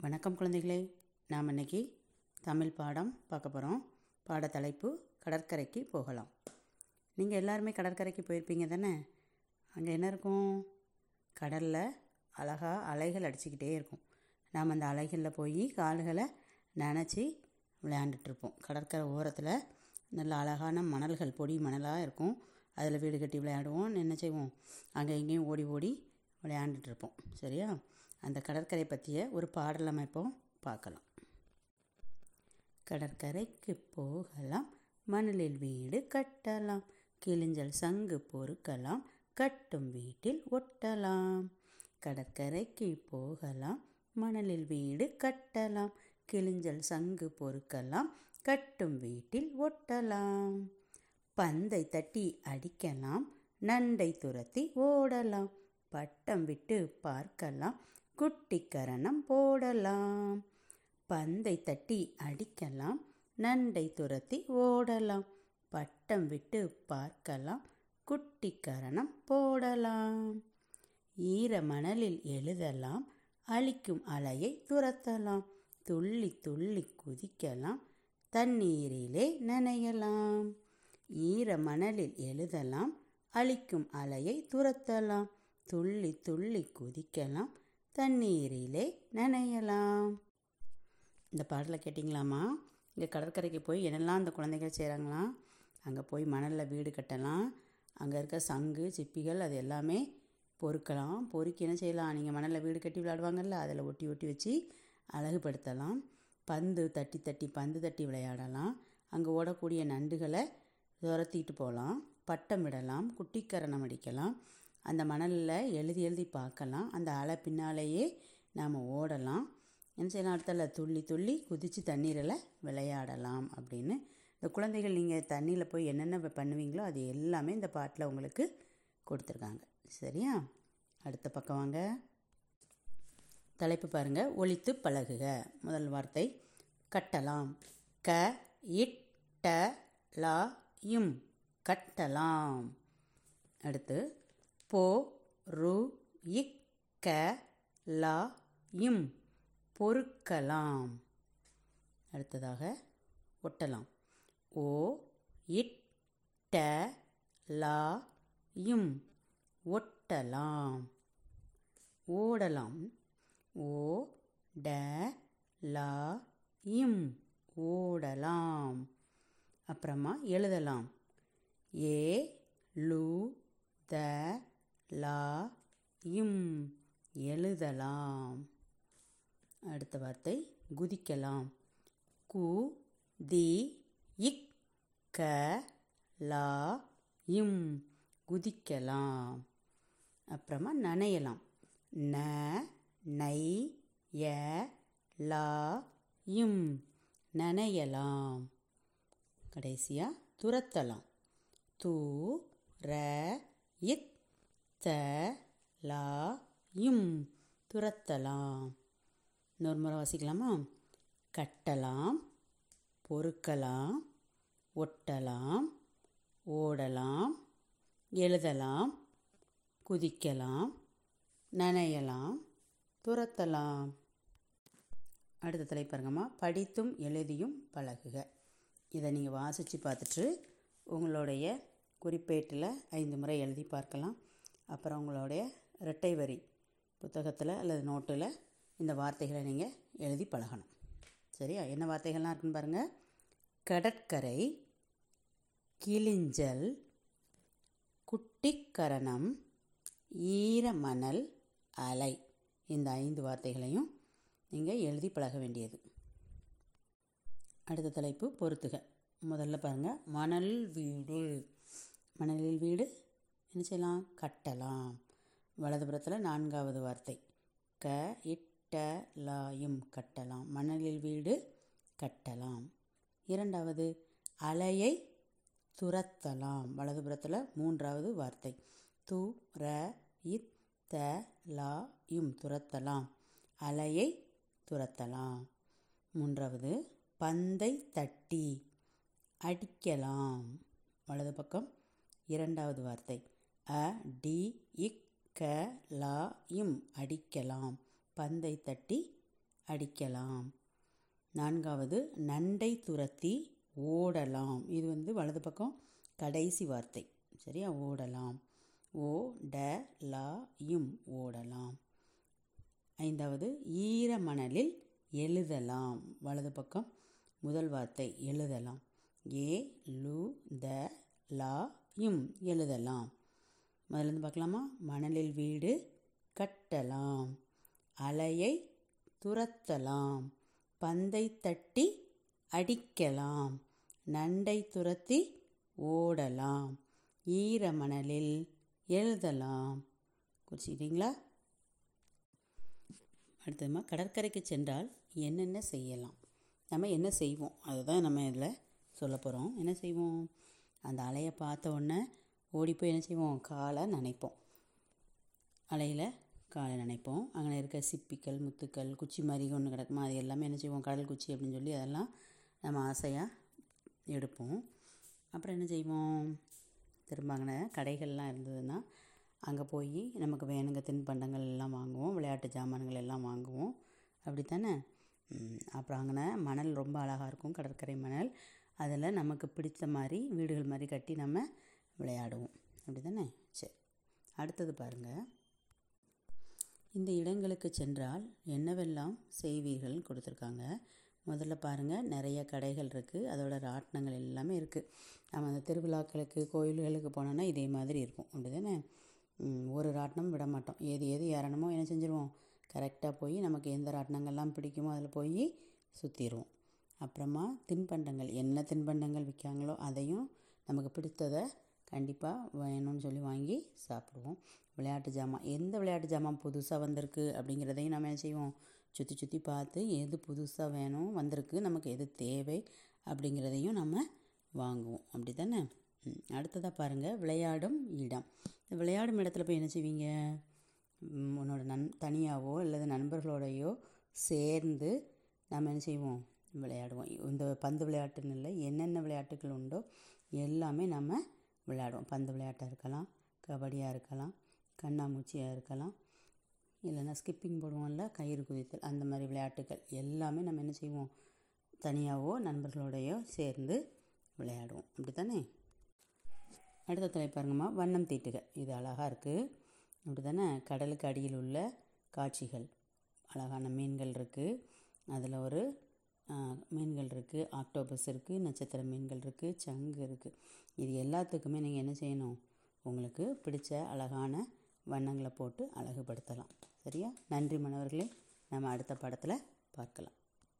வணக்கம் குழந்தைகளே. நாம் இன்னைக்கு தமிழ் பாடம் பார்க்க போகிறோம் பாட தலைப்பு கடற்கரைக்கு போகலாம். நீங்கள் எல்லாருமே கடற்கரைக்கு போயிருப்பீங்க தானே? அங்கே என்ன இருக்கும்? கடலில் அழகாக அலைகள் அடிச்சுக்கிட்டே இருக்கும். நாம் அந்த அலைகளில் போய் கால்களை நனைச்சி விளையாண்டுட்ருப்போம் கடற்கரை ஓரத்தில் நல்ல அழகான மணல்கள் பொடி மணலாக இருக்கும். அதில் வீடு கட்டி விளையாடுவோம். என்ன செய்வோம்? அங்கே இங்கேயும் ஓடி ஓடி விளையாண்டுட்ருப்போம் சரியா? அந்த கடற்கரை பற்றிய ஒரு பாடல் நம்ம பார்க்கலாம். கடற்கரைக்கு போகலாம் மணலில் வீடு கட்டலாம் கிழிஞ்சல் சங்கு பொறுக்கலாம் கட்டும் வீட்டில் ஒட்டலாம். கடற்கரைக்கு போகலாம் மணலில் வீடு கட்டலாம் கிழிஞ்சல் சங்கு பொறுக்கலாம் கட்டும் வீட்டில் ஒட்டலாம். பந்தை தட்டி அடிக்கலாம் நண்டை துரத்தி ஓடலாம் பட்டம் விட்டு பார்க்கலாம் குட்டிக்கரணம் போடலாம். பந்தை தட்டி அடிக்கலாம். நண்டை துரத்தி ஓடலாம். பட்டம் விட்டு பார்க்கலாம். குட்டிக்கரணம் போடலாம். ஈர மணலில் எழுதலாம். அழிக்கும் அலையை துரத்தலாம். துள்ளி துள்ளி குதிக்கலாம். தண்ணீரிலே நனையலாம். ஈர மணலில் எழுதலாம். அழிக்கும் அலையை துரத்தலாம். துள்ளி துள்ளி குதிக்கலாம். தண்ணீரிலே நனையலாம். இந்த பாடலை கேட்டிங்களாம்மா? இங்கே கடற்கரைக்கு போய் என்னெல்லாம் அந்த குழந்தைகள் செய்கிறாங்களாம் அங்கே போய் மணலில் வீடு கட்டலாம். அங்கே இருக்க சங்கு சிப்பிகள் அது எல்லாமே பொறுக்கலாம். பொறுக்கி என்ன செய்யலாம்? நீங்கள் மணலில் வீடு கட்டி விளையாடுவாங்கல்ல அதில் ஒட்டி ஒட்டி வச்சு அழகுபடுத்தலாம். பந்து தட்டி தட்டி பந்து தட்டி விளையாடலாம். அங்கே ஓடக்கூடிய நண்டுகளை துரத்திட்டு போகலாம். பட்டம் விடலாம். குட்டிக்கரணம் அடிக்கலாம். அந்த மணலில் எழுதி எழுதி பார்க்கலாம். அந்த அலை பின்னாலேயே நாம் ஓடலாம். என்ன செய்யலாம் அடுத்தல துள்ளி துள்ளி குதித்து தண்ணீரில் விளையாடலாம் அப்படின்னு. இந்த குழந்தைகள் நீங்கள் தண்ணியில் போய் என்னென்ன பண்ணுவீங்களோ அது எல்லாமே இந்த பாட்டில் உங்களுக்கு கொடுத்துருக்காங்க. சரியா? அடுத்த பக்கம் வாங்க. தலைப்பு பாருங்க. ஒழித்து பழகுக. முதல் வார்த்தை. கட்டலாம். க இட் ட லா இம் கட்டலாம். அடுத்து போ ரு இக் க லா இம். பொறுக்கலாம். அடுத்ததாக ஒட்டலாம். ஓ இட் ட லா இம். ஒட்டலாம். ஓடலாம். ஓ ட லா இம். ஓடலாம். அப்புறமா எழுதலாம். ஏ லு த லா இம் எழுதலாம். அடுத்த வார்த்தை குதிக்கலாம். கு தி இக் க லா இம் குதிக்கலாம். அப்புறமா நனையலாம். ந நை ய லா இம் நனையலாம். கடைசியாக துரத்தலாம். தூ ர இத் த லா துரத்தலாம். இன்னொரு முறை வாசிக்கலாமா? கட்டலாம் பொறுக்கலாம் ஒட்டலாம் ஓடலாம் எழுதலாம் குதிக்கலாம் நனையலாம் துரத்தலாம். அடுத்த தலைப்பாருங்கம்மா படித்தும் எழுதியும் பழகுக. இதை நீங்கள் வாசித்து பார்த்துட்டு உங்களுடைய குறிப்பேட்டில் ஐந்து முறை எழுதி பார்க்கலாம். அப்புறம் உங்களுடைய இரட்டை வரி புத்தகத்தில் அல்லது நோட்டில் இந்த வார்த்தைகளை நீங்கள் எழுதி பழகணும். சரியா? என்ன வார்த்தைகள்லாம் இருக்குன்னு பாருங்கள் கடற்கரை கிளிஞ்சல் குட்டிக்கரணம் ஈரமணல் அலை. இந்த ஐந்து வார்த்தைகளையும் நீங்கள் எழுதி பழக வேண்டியது. அடுத்த தலைப்பு பொறுத்துக. முதல்ல பாருங்கள் மணல் வீடு. மணலில் வீடு. என்ன செய்யலாம்? கட்டலாம். வலதுபுறத்தில் நான்காவது வார்த்தை. க இட்ட லாயும் கட்டலாம். மணலில் வீடு கட்டலாம். இரண்டாவது அலையை துரத்தலாம். வலதுபுறத்தில் மூன்றாவது வார்த்தை. து ர இத் த லா யும் துரத்தலாம். அலையை துரத்தலாம். மூன்றாவது பந்தை தட்டி அடிக்கலாம். வலது பக்கம் இரண்டாவது வார்த்தை. அ டி இக் க லா இம் அடிக்கலாம். பந்தை தட்டி அடிக்கலாம். நான்காவது நண்டை துரத்தி ஓடலாம். இது வந்து வலது பக்கம் கடைசி வார்த்தை. சரியா? ஓடலாம். ஓ ட லா ஓடலாம். ஐந்தாவது ஈர மணலில் எழுதலாம். வலது பக்கம் முதல் வார்த்தை எழுதலாம். ஏ லு த லாயும் எழுதலாம். முதல்ல இருந்து பார்க்கலாமா? மணலில் வீடு கட்டலாம். அலையை துரத்தலாம். பந்தை தட்டி அடிக்கலாம். நண்டை துரத்தி ஓடலாம். ஈர மணலில் எழுதலாம். குறிச்சிக்கிட்டீங்களா அடுத்ததுமா கடற்கரைக்கு சென்றால் என்னென்ன செய்யலாம்? நம்ம என்ன செய்வோம்? அதுதான் நம்ம இதில் சொல்ல போகிறோம். என்ன செய்வோம்? அந்த அலையை பார்த்த உடனே ஓடி போய் என்ன செய்வோம்? காலை நனைப்போம். அலையில் காலை நினைப்போம். அங்கே இருக்க சிப்பிக்கல் முத்துக்கள் குச்சி மாதிரி ஒன்று கிடக்குமா அது எல்லாமே என்ன செய்வோம்? கடல் குச்சி அப்படின்னு சொல்லி அதெல்லாம் நம்ம ஆசையாக எடுப்போம். அப்புறம் என்ன செய்வோம்? திரும்ப அங்கே கடைகள்லாம் இருந்ததுன்னா அங்கே போய் நமக்கு வேணுங்க தின்பண்டங்கள் எல்லாம் வாங்குவோம். விளையாட்டு ஜாமான்கள் எல்லாம் வாங்குவோம். அப்படி தானே அப்புறம் அங்கே மணல் ரொம்ப அழகாக இருக்கும். கடற்கரை மணல். அதில் நமக்கு பிடித்த மாதிரி வீடுகள் மாதிரி கட்டி நம்ம விளையாடுவோம். அப்படி தானே சரி. அடுத்தது பாருங்கள் இந்த இடங்களுக்கு சென்றால் என்னவெல்லாம் செய்வீர்கள் கொடுத்துருக்காங்க. முதல்ல பாருங்கள் நிறைய கடைகள் இருக்குது அதோட ராட்டினங்கள் எல்லாமே இருக்குது நம்ம அந்த திருவிழாக்களுக்கு கோயில்களுக்கு போனோன்னா இதே மாதிரி இருக்கும். அப்படி தானே ஒரு ராட்டினம் விட மாட்டோம். எது எது ஏறணுமோ என்ன செஞ்சுருவோம்? கரெக்டாக போய் நமக்கு எந்த ராட்டினங்கள்லாம் பிடிக்குமோ அதில் போய் சுற்றிடுவோம் அப்புறமா தின்பண்டங்கள். என்ன தின்பண்டங்கள் விற்காங்களோ அதையும் நமக்கு பிடித்ததை கண்டிப்பாக வேணும்னு சொல்லி வாங்கி சாப்பிடுவோம். விளையாட்டு ஜாமான் எந்த விளையாட்டு ஜாமான் புதுசாக வந்திருக்கு அப்படிங்கிறதையும் நம்ம என்ன செய்வோம்? சுற்றி சுற்றி பார்த்து எது புதுசாக வேணும் வந்திருக்கு நமக்கு எது தேவை அப்படிங்கிறதையும் நம்ம வாங்குவோம். அப்படி தானே அடுத்ததாக பாருங்கள் விளையாடும் இடம். இந்த விளையாடும் இடத்துல போய் என்ன செய்வீங்க? உன்னோட நன் தனியாகவோ அல்லது நண்பர்களோடையோ சேர்ந்து நம்ம என்ன செய்வோம்? விளையாடுவோம். இந்த பந்து விளையாட்டுன்னு இல்லை என்னென்ன விளையாட்டுகள் உண்டோ எல்லாமே நம்ம விளையாடுவோம். பந்து விளையாட்டாக இருக்கலாம் கபடியாக இருக்கலாம் கண்ணாமூச்சியாக இருக்கலாம் இல்லைன்னா ஸ்கிப்பிங் போடுவோம்ல கயிறு குதித்தல் அந்த மாதிரி விளையாட்டுகள் எல்லாமே நம்ம என்ன செய்வோம்? தனியாகவோ நண்பர்களோடையோ சேர்ந்து விளையாடுவோம். அப்படி தானே அடுத்த தலை பாருங்கம்மா. வண்ணம் தீட்டுக இது அழகாக இருக்குது அப்படி தானே கடலுக்கு அடியில் உள்ள காட்சிகள். அழகான மீன்கள் இருக்குது அதில் ஒரு மீன்கள் இருக்குது ஆக்டோபஸ் இருக்குது நட்சத்திர மீன்கள் இருக்குது சங்கு இருக்குது இது எல்லாத்துக்குமே நீங்கள் என்ன செய்யணும்? உங்களுக்கு பிடிச்ச அழகான வண்ணங்களை போட்டு அழகுபடுத்தலாம். சரியா? நன்றி மாணவர்களே. நம்ம அடுத்த படத்தில் பார்க்கலாம்.